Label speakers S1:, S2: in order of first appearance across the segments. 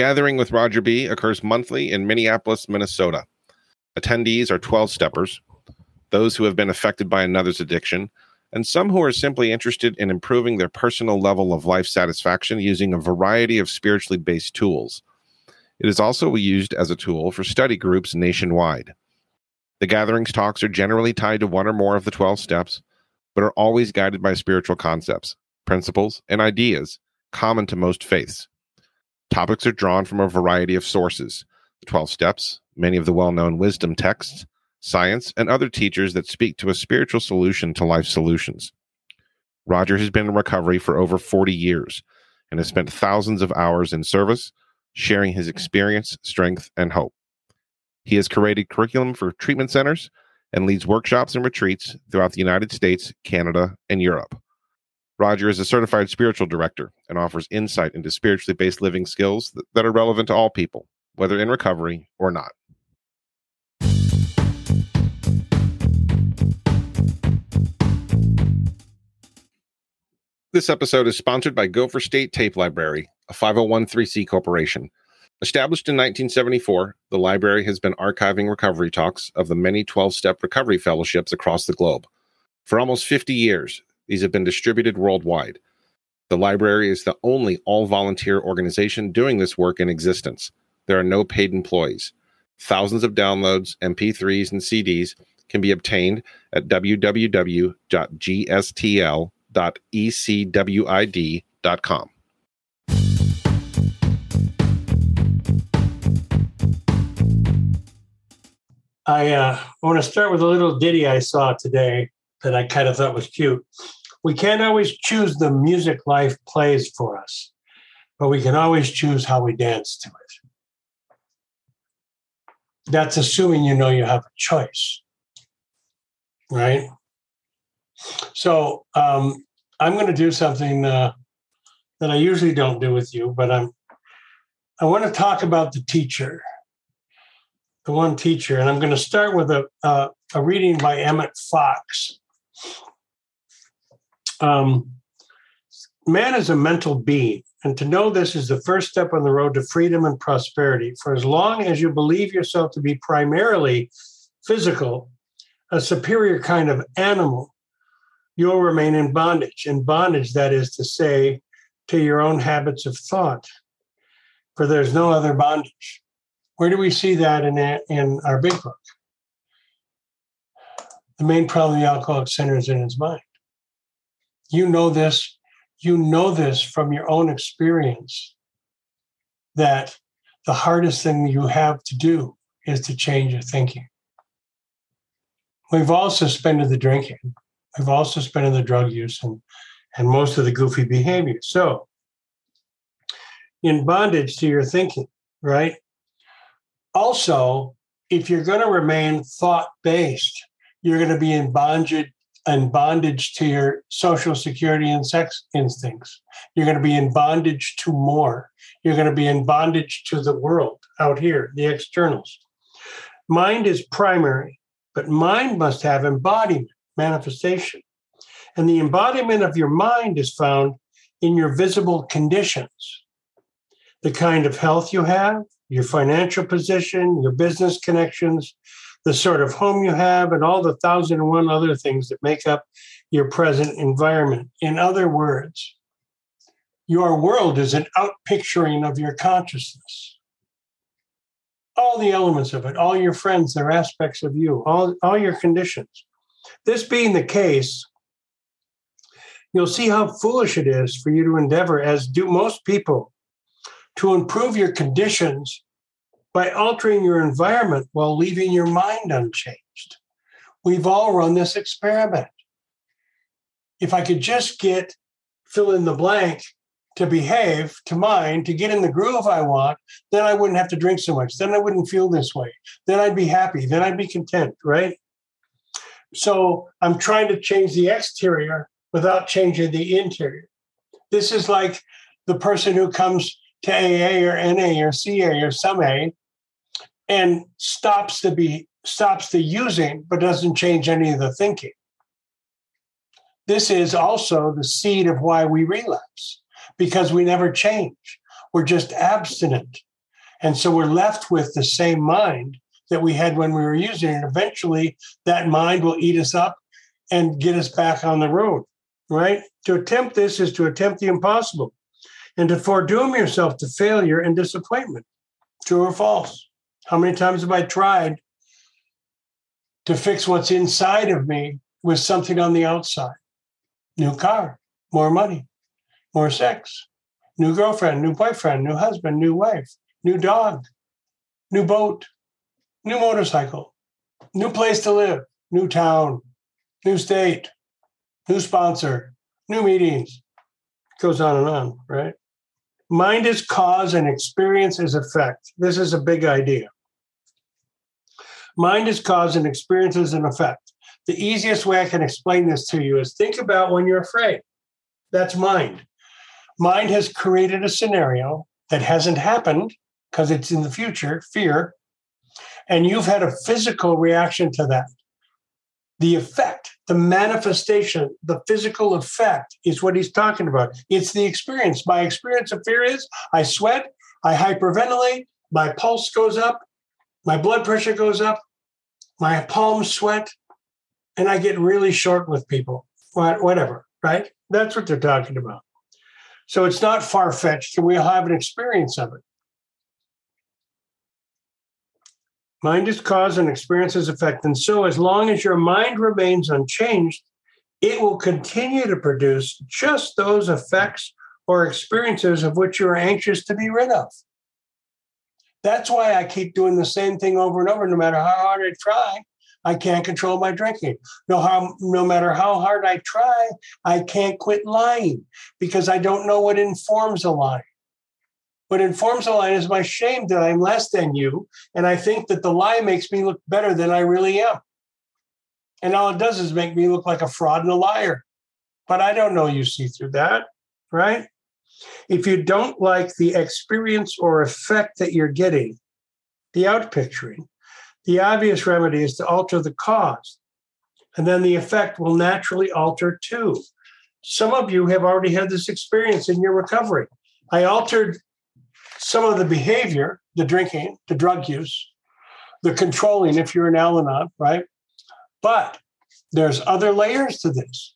S1: Gathering with Roger B occurs monthly in Minneapolis, Minnesota. Attendees are 12 steppers, those who have been affected by another's addiction, and some who are simply interested in improving their personal level of life satisfaction using a variety of spiritually based tools. It is also used as a tool for study groups nationwide. The gatherings talks are generally tied to one or more of the 12 steps, but are always guided by spiritual concepts, principles, and ideas common to most faiths. Topics are drawn from a variety of sources the 12 steps, many of the well known wisdom texts, science, and other teachers that speak to a spiritual solution to life solutions. Roger has been in recovery for over 40 years and has spent thousands of hours in service, sharing his experience, strength, and hope. He has curated curriculum for treatment centers and leads workshops and retreats throughout the United States, Canada, and Europe. Roger is a certified spiritual director and offers insight into spiritually based living skills that, are relevant to all people, whether in recovery or not. This episode is sponsored by Gopher State Tape Library, a 501c corporation. Established in 1974, the library has been archiving recovery talks of the many 12 step recovery fellowships across the globe. For almost 50 years, these have been distributed worldwide. The library is the only all volunteer organization doing this work in existence. There are no paid employees. Thousands of downloads, MP3s, and CDs can be obtained at www.gstl.ecwid.com.
S2: I uh, want to start with a little ditty I saw today that I kind of thought was cute. We can't always choose the music life plays for us, but we can always choose how we dance to it. That's assuming you know you have a choice, right? So um, I'm going to do something uh, that I usually don't do with you, but I'm. I want to talk about the teacher, the one teacher, and I'm going to start with a uh, a reading by Emmett Fox. Um, man is a mental being, and to know this is the first step on the road to freedom and prosperity. For as long as you believe yourself to be primarily physical, a superior kind of animal, you'll remain in bondage. In bondage, that is to say, to your own habits of thought, for there's no other bondage. Where do we see that in, in our big book? The main problem the alcoholic centers in his mind. You know this, you know this from your own experience that the hardest thing you have to do is to change your thinking. We've all suspended the drinking We've also suspended the drug use and, and most of the goofy behavior. So, in bondage to your thinking, right? Also, if you're going to remain thought based, you're going to be in bondage and bondage to your social security and sex instincts. You're going to be in bondage to more. You're going to be in bondage to the world out here, the externals. Mind is primary, but mind must have embodiment manifestation. And the embodiment of your mind is found in your visible conditions the kind of health you have, your financial position, your business connections, the sort of home you have, and all the thousand and one other things that make up your present environment. In other words, your world is an outpicturing of your consciousness. All the elements of it, all your friends, they're aspects of you, all, all your conditions. This being the case, you'll see how foolish it is for you to endeavor, as do most people, to improve your conditions by altering your environment while leaving your mind unchanged. We've all run this experiment. If I could just get fill in the blank to behave, to mind, to get in the groove I want, then I wouldn't have to drink so much. Then I wouldn't feel this way. Then I'd be happy. Then I'd be content, right? So I'm trying to change the exterior without changing the interior. This is like the person who comes to AA or NA or CA or some A and stops the be stops the using but doesn't change any of the thinking. This is also the seed of why we relapse because we never change. We're just abstinent. And so we're left with the same mind that we had when we were using it. Eventually, that mind will eat us up and get us back on the road, right? To attempt this is to attempt the impossible and to foredoom yourself to failure and disappointment. True or false? How many times have I tried to fix what's inside of me with something on the outside? New car, more money, more sex, new girlfriend, new boyfriend, new husband, new wife, new dog, new boat, new motorcycle, new place to live, new town, new state, new sponsor, new meetings. Goes on and on, right? Mind is cause and experience is effect. This is a big idea. Mind is cause and experience is an effect. The easiest way I can explain this to you is think about when you're afraid. That's mind. Mind has created a scenario that hasn't happened because it's in the future, fear, and you've had a physical reaction to that. The effect, the manifestation, the physical effect is what he's talking about. It's the experience. My experience of fear is I sweat, I hyperventilate, my pulse goes up, my blood pressure goes up, my palms sweat, and I get really short with people, whatever, right? That's what they're talking about. So it's not far fetched, and we'll have an experience of it. Mind is cause and experience is effect. And so, as long as your mind remains unchanged, it will continue to produce just those effects or experiences of which you are anxious to be rid of. That's why I keep doing the same thing over and over, no matter how hard I try. I can't control my drinking. No, how, no matter how hard I try, I can't quit lying because I don't know what informs a lie. What informs a lie is my shame that I'm less than you. And I think that the lie makes me look better than I really am. And all it does is make me look like a fraud and a liar. But I don't know you see through that, right? If you don't like the experience or effect that you're getting, the outpicturing, the obvious remedy is to alter the cause. And then the effect will naturally alter too. Some of you have already had this experience in your recovery. I altered some of the behavior, the drinking, the drug use, the controlling if you're an Al Anon, right? But there's other layers to this.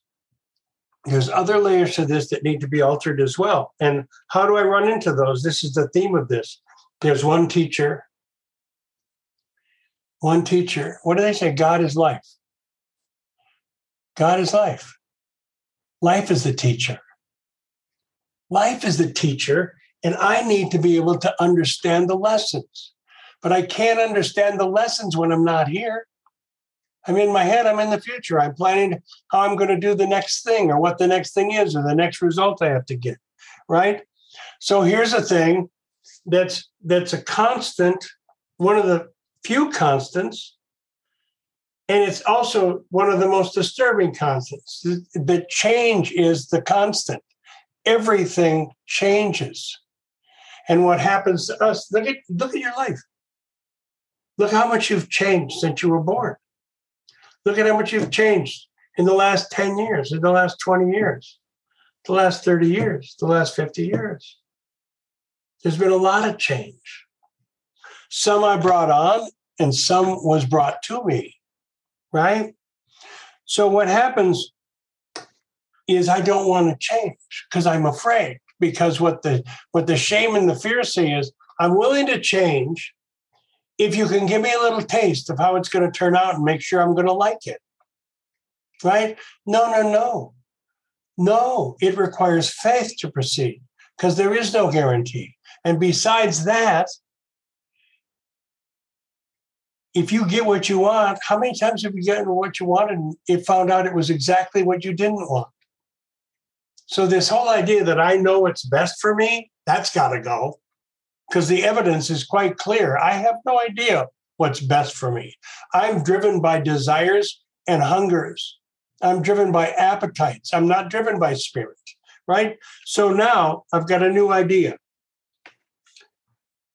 S2: There's other layers to this that need to be altered as well. And how do I run into those? This is the theme of this. There's one teacher, one teacher. What do they say? God is life. God is life. Life is the teacher. Life is the teacher, and I need to be able to understand the lessons. But I can't understand the lessons when I'm not here. I'm in my head, I'm in the future. I'm planning how I'm going to do the next thing or what the next thing is or the next result I have to get. Right. So here's a thing that's that's a constant, one of the few constants. And it's also one of the most disturbing constants. The change is the constant. Everything changes and what happens to us. Look at look at your life. Look how much you've changed since you were born. Look at how much you've changed in the last 10 years, in the last 20 years, the last 30 years, the last 50 years. There's been a lot of change. Some I brought on and some was brought to me, right? So what happens is I don't want to change because I'm afraid because what the what the shame and the fear say is I'm willing to change if you can give me a little taste of how it's going to turn out and make sure I'm going to like it. Right? No, no, no. No, it requires faith to proceed because there is no guarantee. And besides that, if you get what you want, how many times have you gotten what you wanted and it found out it was exactly what you didn't want? So this whole idea that I know what's best for me, that's got to go because the evidence is quite clear. I have no idea what's best for me. I'm driven by desires and hungers. I'm driven by appetites. I'm not driven by spirit, right? So now I've got a new idea.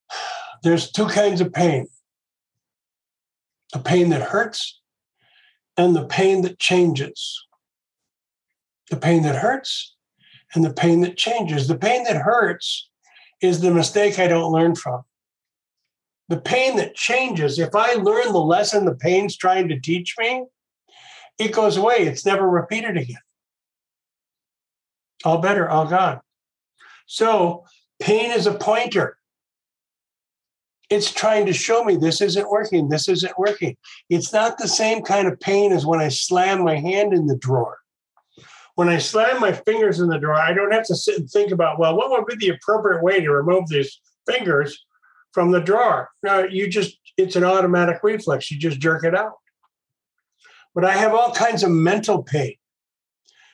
S2: There's two kinds of pain the pain that hurts and the pain that changes. The pain that hurts and the pain that changes. The pain that hurts is the mistake I don't learn from. the pain that changes, if I learn the lesson the pain's trying to teach me, it goes away. It's never repeated again. All better, all gone. So pain is a pointer. It's trying to show me this isn't working, this isn't working. It's not the same kind of pain as when I slam my hand in the drawer. When I slam my fingers in the drawer, I don't have to sit and think about, well, what would be the appropriate way to remove these fingers from the drawer? No, you just, it's an automatic reflex. You just jerk it out. But I have all kinds of mental pain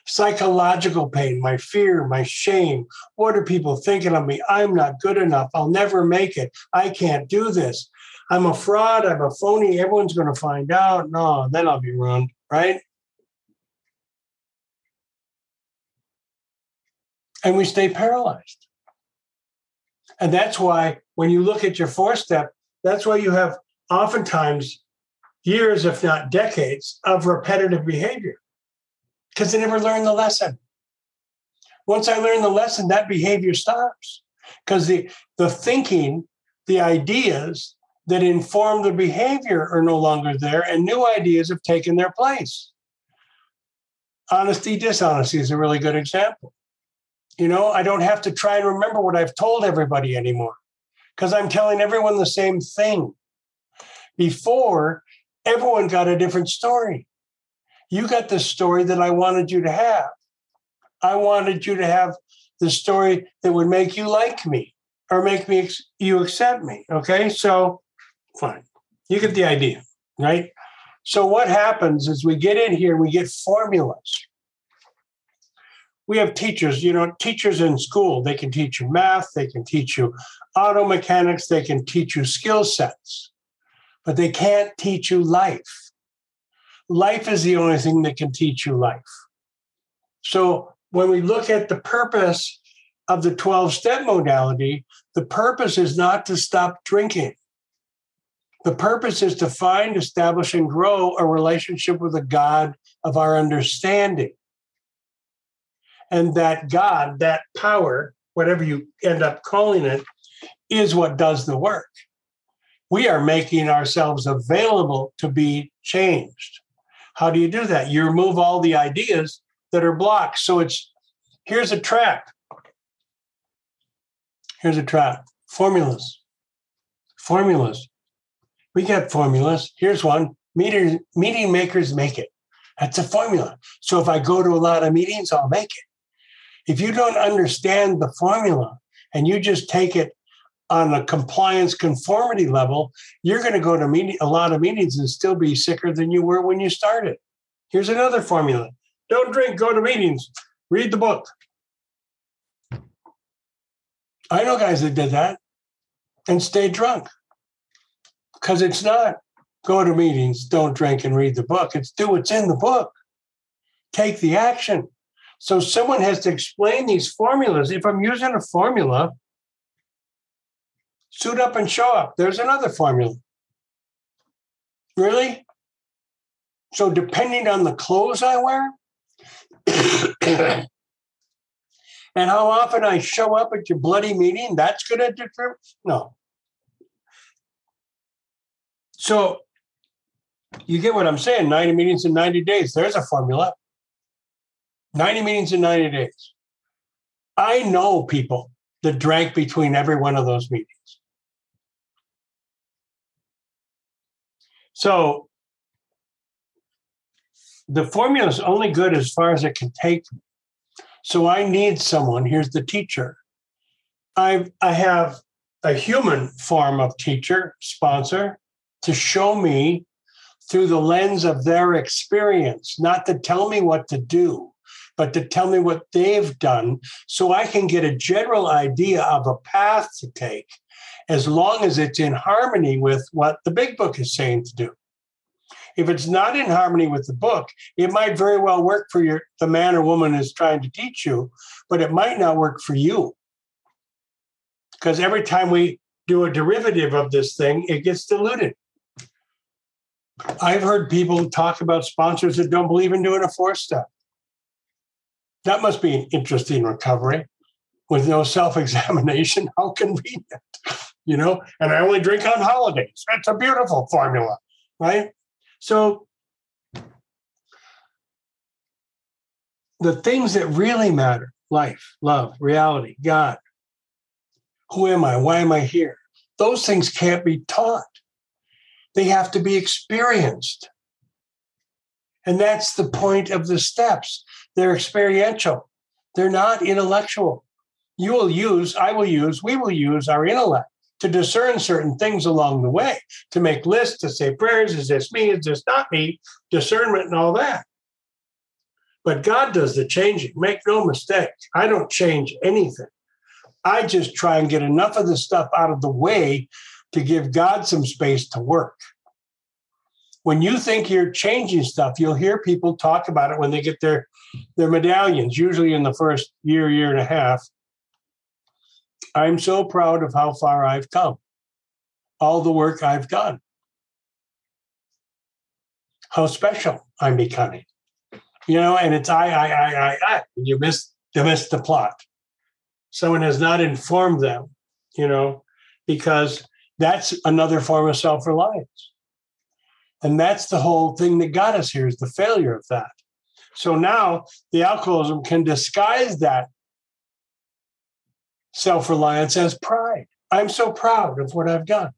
S2: psychological pain, my fear, my shame. What are people thinking of me? I'm not good enough. I'll never make it. I can't do this. I'm a fraud. I'm a phony. Everyone's going to find out. No, then I'll be ruined, right? And we stay paralyzed. And that's why when you look at your four step, that's why you have oftentimes years, if not decades, of repetitive behavior because they never learned the lesson. Once I learn the lesson, that behavior stops because the, the thinking, the ideas that inform the behavior are no longer there, and new ideas have taken their place. Honesty, dishonesty is a really good example. You know, I don't have to try and remember what I've told everybody anymore because I'm telling everyone the same thing. Before, everyone got a different story you got the story that I wanted you to have. I wanted you to have the story that would make you like me or make me you accept me. Okay, so fine, you get the idea, right? So what happens is we get in here, we get formulas. We have teachers, you know, teachers in school. They can teach you math, they can teach you auto mechanics, they can teach you skill sets, but they can't teach you life life is the only thing that can teach you life. So when we look at the purpose of the 12 step modality, the purpose is not to stop drinking. The purpose is to find, establish, and grow a relationship with a God of our understanding. And that God, that power, whatever you end up calling it, is what does the work. We are making ourselves available to be changed. How do you do that? You remove all the ideas that are blocked. So it's here's a trap. Here's a trap. Formulas. Formulas. We got formulas. Here's one. Meter, meeting makers make it. That's a formula. So if I go to a lot of meetings, I'll make it. If you don't understand the formula and you just take it on a compliance conformity level, you're going to go to a lot of meetings and still be sicker than you were when you started. Here's another formula don't drink, go to meetings, read the book. I know guys that did that and stayed drunk because it's not go to meetings, don't drink, and read the book. It's do what's in the book, take the action. So someone has to explain these formulas. If I'm using a formula, suit up and show up. There's another formula. Really? So, depending on the clothes I wear and how often I show up at your bloody meeting, that's going to determine. No. So, you get what I'm saying 90 meetings in 90 days. There's a formula. 90 meetings in 90 days. I know people that drank between every one of those meetings. So the formula is only good as far as it can take me. So I need someone. Here's the teacher. I I have a human form of teacher sponsor to show me through the lens of their experience, not to tell me what to do, but to tell me what they've done so I can get a general idea of a path to take as long as it's in harmony with what the big book is saying to do. If it's not in harmony with the book, it might very well work for your the man or woman is trying to teach you, but it might not work for you. Because every time we do a derivative of this thing, it gets diluted. I've heard people talk about sponsors that don't believe in doing a four step. That must be an interesting recovery with no self examination. How convenient. you know, and I only drink on holidays. That's a beautiful formula, right? So the things that really matter life, love, reality, God, who am I? Why am I here? Those things can't be taught, they have to be experienced. And that's the point of the steps. They're experiential, they're not intellectual. You will use, I will use, we will use our intellect to discern certain things along the way, to make lists, to say prayers, is this me, is this not me, discernment and all that. But God does the changing. Make no mistake, I don't change anything. I just try and get enough of the stuff out of the way to give God some space to work. When you think you're changing stuff, you'll hear people talk about it when they get their, their medallions, usually in the first year, year and a half. I'm so proud of how far I've come, all the work I've done, how special I'm becoming you know, and it's I, I, I, I, I. You miss, you miss the plot. Someone has not informed them, you know, because that's another form of self reliance. And that's the whole thing that got us here is the failure of that. So now the alcoholism can disguise that self reliance as pride. I'm so proud of what I've done.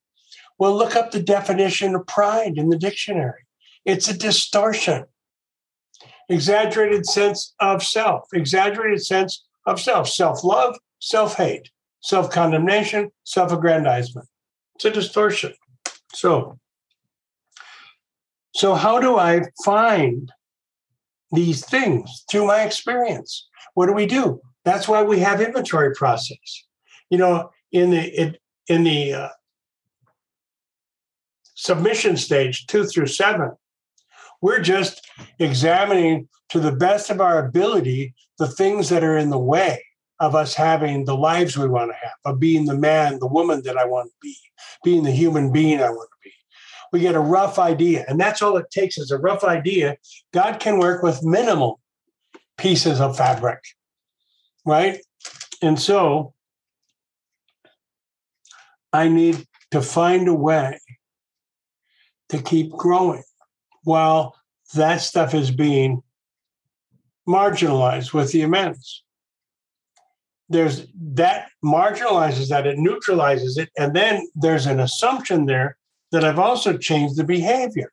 S2: Well, look up the definition of pride in the dictionary. It's a distortion exaggerated sense of self, exaggerated sense of self, self love, self hate, self condemnation, self aggrandizement. It's a distortion. So, so how do I find these things through my experience? What do we do? That's why we have inventory process. You know, in the in the uh, submission stage two through seven, we're just examining to the best of our ability the things that are in the way of us having the lives we want to have, of being the man, the woman that I want to be, being the human being I want to be. We get a rough idea, and that's all it takes is a rough idea. God can work with minimal pieces of fabric, right? And so I need to find a way to keep growing while that stuff is being marginalized with the amends. There's that marginalizes that, it neutralizes it, and then there's an assumption there that I've also changed the behavior.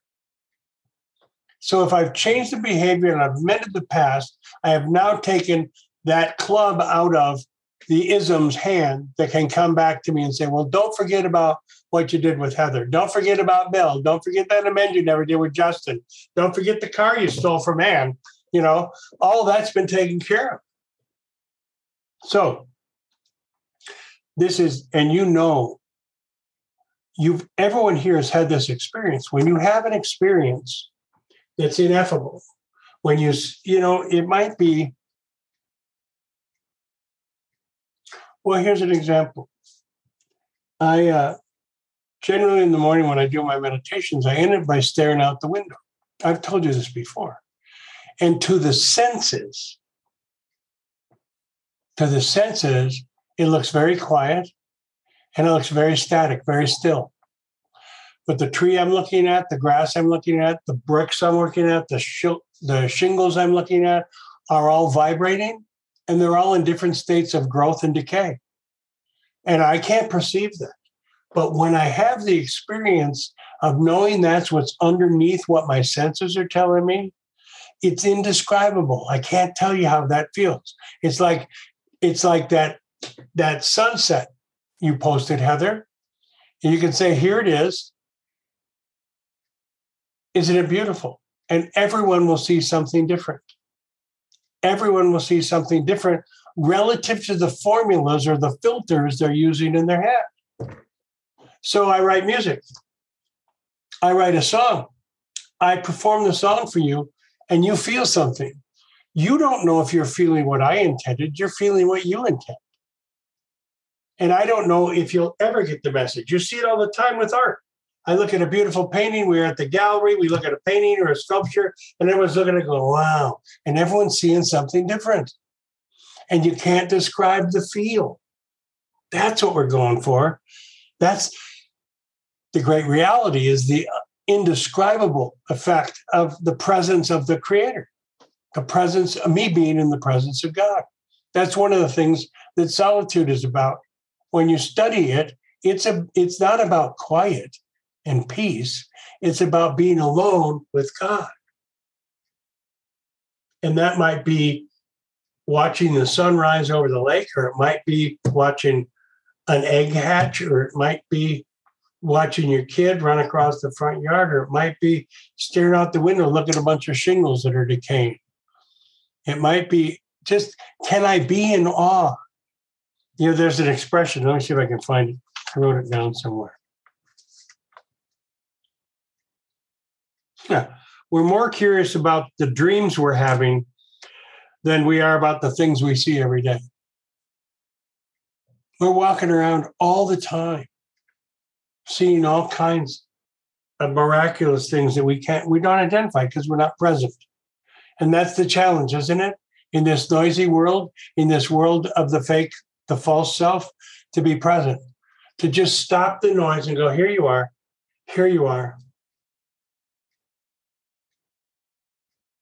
S2: So if I've changed the behavior and I've mended the past, I have now taken that club out of the ism's hand that can come back to me and say, well, don't forget about what you did with Heather. Don't forget about Bill. Don't forget that amend you never did with Justin. Don't forget the car you stole from Ann. You know, all that's been taken care of. So this is, and you know, you've everyone here has had this experience. When you have an experience that's ineffable, when you, you know, it might be, well, here's an example. I uh, generally in the morning when I do my meditations, I end it by staring out the window. I've told you this before. And to the senses, to the senses, it looks very quiet and it looks very static, very still. But the tree I'm looking at, the grass I'm looking at, the bricks I'm looking at, the, sh- the shingles I'm looking at are all vibrating and they're all in different states of growth and decay. And I can't perceive that. But when I have the experience of knowing that's what's underneath what my senses are telling me, it's indescribable. I can't tell you how that feels. It's like it's like that that sunset you posted, Heather. And you can say, here it is. Isn't it beautiful? And everyone will see something different. Everyone will see something different relative to the formulas or the filters they're using in their head. So I write music. I write a song. I perform the song for you and you feel something. You don't know if you're feeling what I intended, you're feeling what you intend. And I don't know if you'll ever get the message. You see it all the time with art. I look at a beautiful painting. We're at the gallery. We look at a painting or a sculpture, and everyone's looking at go, wow. And everyone's seeing something different. And you can't describe the feel. That's what we're going for. That's the great reality is the uh, indescribable effect of the presence of the creator, the presence of me being in the presence of God. That's one of the things that solitude is about. When you study it, it's a it's not about quiet and peace. It's about being alone with God. And that might be watching the sunrise over the lake, or it might be watching an egg hatch, or it might be watching your kid run across the front yard, or it might be staring out the window, looking at a bunch of shingles that are decaying. It might be just, can I be in awe? You know, there's an expression. Let me see if I can find it. I wrote it down somewhere. Yeah. We're more curious about the dreams we're having than we are about the things we see every day. We're walking around all the time, seeing all kinds of miraculous things that we can't, we don't identify because we're not present. And that's the challenge, isn't it? In this noisy world, in this world of the fake, the false self, to be present, to just stop the noise and go, here you are, here you are,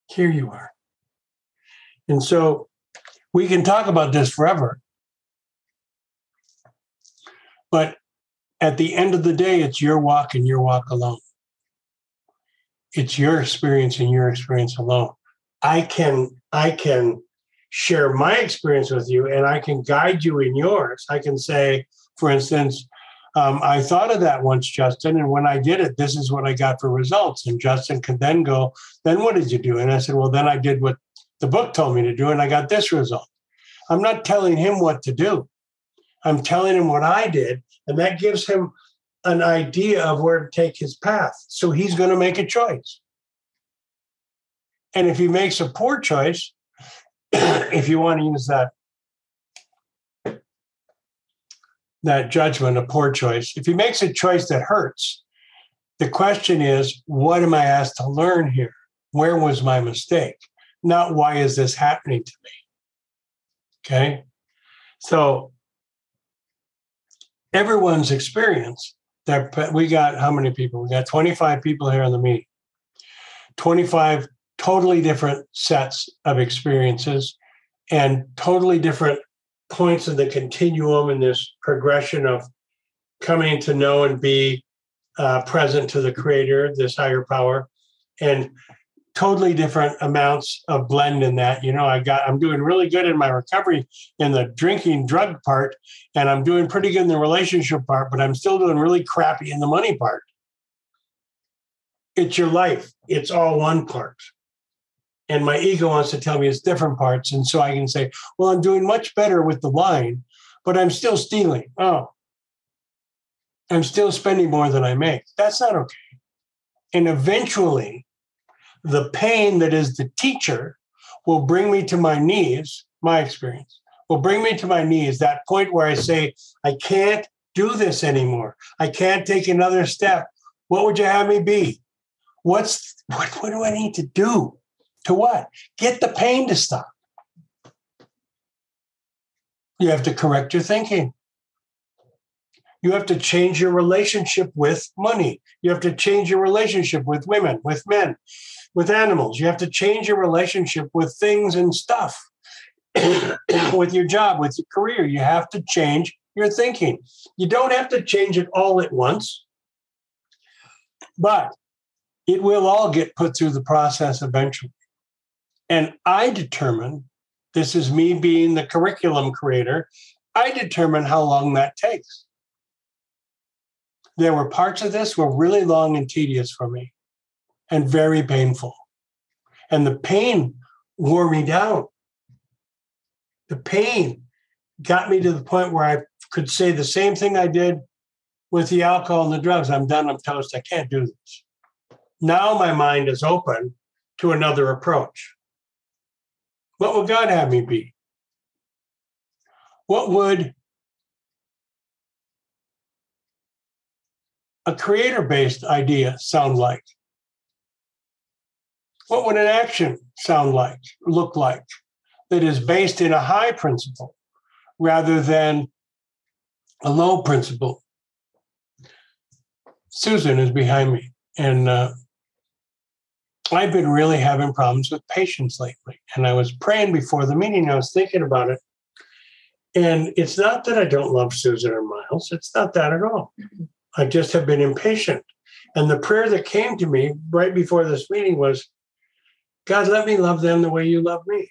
S2: here you are. And so we can talk about this forever. But at the end of the day, it's your walk and your walk alone. It's your experience and your experience alone. I can I can share my experience with you and I can guide you in yours. I can say, for instance, um, I thought of that once, Justin, and when I did it, this is what I got for results. And Justin could then go, then what did you do? And I said, well, then I did what the book told me to do, and I got this result. I'm not telling him what to do. I'm telling him what I did, and that gives him an idea of where to take his path. So he's going to make a choice. And if he makes a poor choice, if you want to use that that judgment, a poor choice. If he makes a choice that hurts, the question is, what am I asked to learn here? Where was my mistake? Not why is this happening to me? Okay. So everyone's experience that we got how many people? We got 25 people here in the meeting. 25 totally different sets of experiences and totally different points in the continuum in this progression of coming to know and be uh, present to the creator, this higher power, and totally different amounts of blend in that. You know, I got I'm doing really good in my recovery in the drinking drug part, and I'm doing pretty good in the relationship part, but I'm still doing really crappy in the money part. It's your life. It's all one part and my ego wants to tell me it's different parts. And so i can say well i'm doing much better with the line but i'm still stealing. Oh. I'm still spending more than i make. That's not okay. And eventually the pain that is the teacher will bring me to my knees my experience will bring me to my knees that point where i say i can't do this anymore. I can't take another step. What would you have me be? What's what, what do i need to do to what? Get the pain to stop. You have to correct your thinking. You have to change your relationship with money. You have to change your relationship with women, with men, with animals. You have to change your relationship with things and stuff, with your job, with your career. You have to change your thinking. You don't have to change it all at once, but it will all get put through the process eventually. And I determine this is me being the curriculum creator. I determine how long that takes. There were parts of this were really long and tedious for me and very painful. And the pain wore me down. The pain got me to the point where I could say the same thing I did with the alcohol and the drugs. I'm done. I'm toast. I can't do this. Now my mind is open to another approach. What would God have me be? What would a creator based idea sound like? What would an action sound like, look like, that is based in a high principle rather than a low principle? Susan is behind me, and uh, I've been really having problems with patience lately. And I was praying before the meeting. I was thinking about it, and it's not that I don't love Susan or Miles. It's not that at all. Mm-hmm. I just have been impatient. And the prayer that came to me right before this meeting was, God, let me love them the way you love me.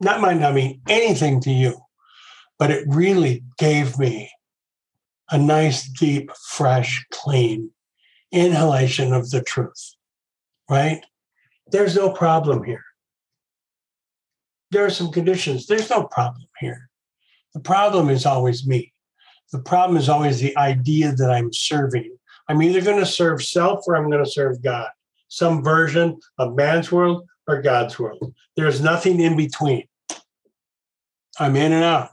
S2: That might not mean anything to you, but it really gave me a nice, deep, fresh, clean inhalation of the truth, right? There's no problem here. There are some conditions. There's no problem here. The problem is always me. The problem is always the idea that I'm serving. I'm either going to serve self or I'm going to serve God, some version of man's world or God's world. There's nothing in between. I'm in and out.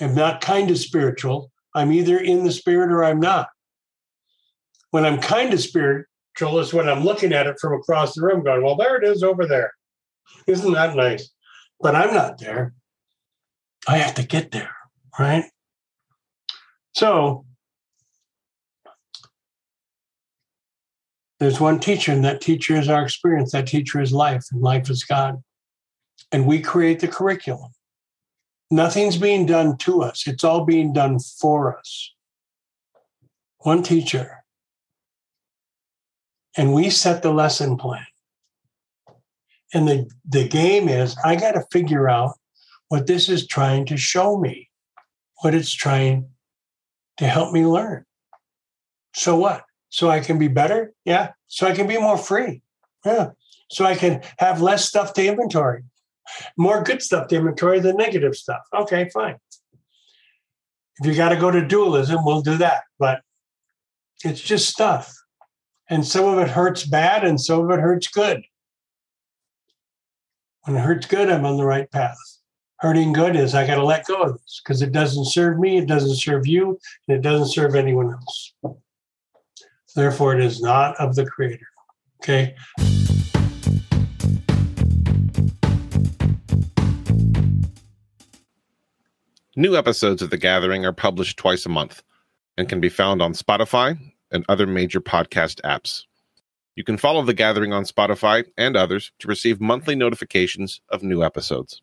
S2: I'm not kind of spiritual. I'm either in the spirit or I'm not. When I'm kind of spiritual is when I'm looking at it from across the room, going, well, there it is over there. Isn't that nice? But I'm not there. I have to get there, right? So there's one teacher, and that teacher is our experience. That teacher is life, and life is God. And we create the curriculum. Nothing's being done to us, it's all being done for us. One teacher. And we set the lesson plan. And the, the game is I got to figure out what this is trying to show me, what it's trying to help me learn. So what? So I can be better? Yeah. So I can be more free. Yeah. So I can have less stuff to inventory more good stuff to inventory than negative stuff. Okay, fine. If you got to go to dualism, we'll do that. But it's just stuff. And some of it hurts bad and some of it hurts good. When it hurts good, I'm on the right path. Hurting good is I got to let go of this because it doesn't serve me, it doesn't serve you, and it doesn't serve anyone else. Therefore, it is not of the Creator. Okay.
S1: New episodes of The Gathering are published twice a month and can be found on Spotify and other major podcast apps. You can follow The Gathering on Spotify and others to receive monthly notifications of new episodes.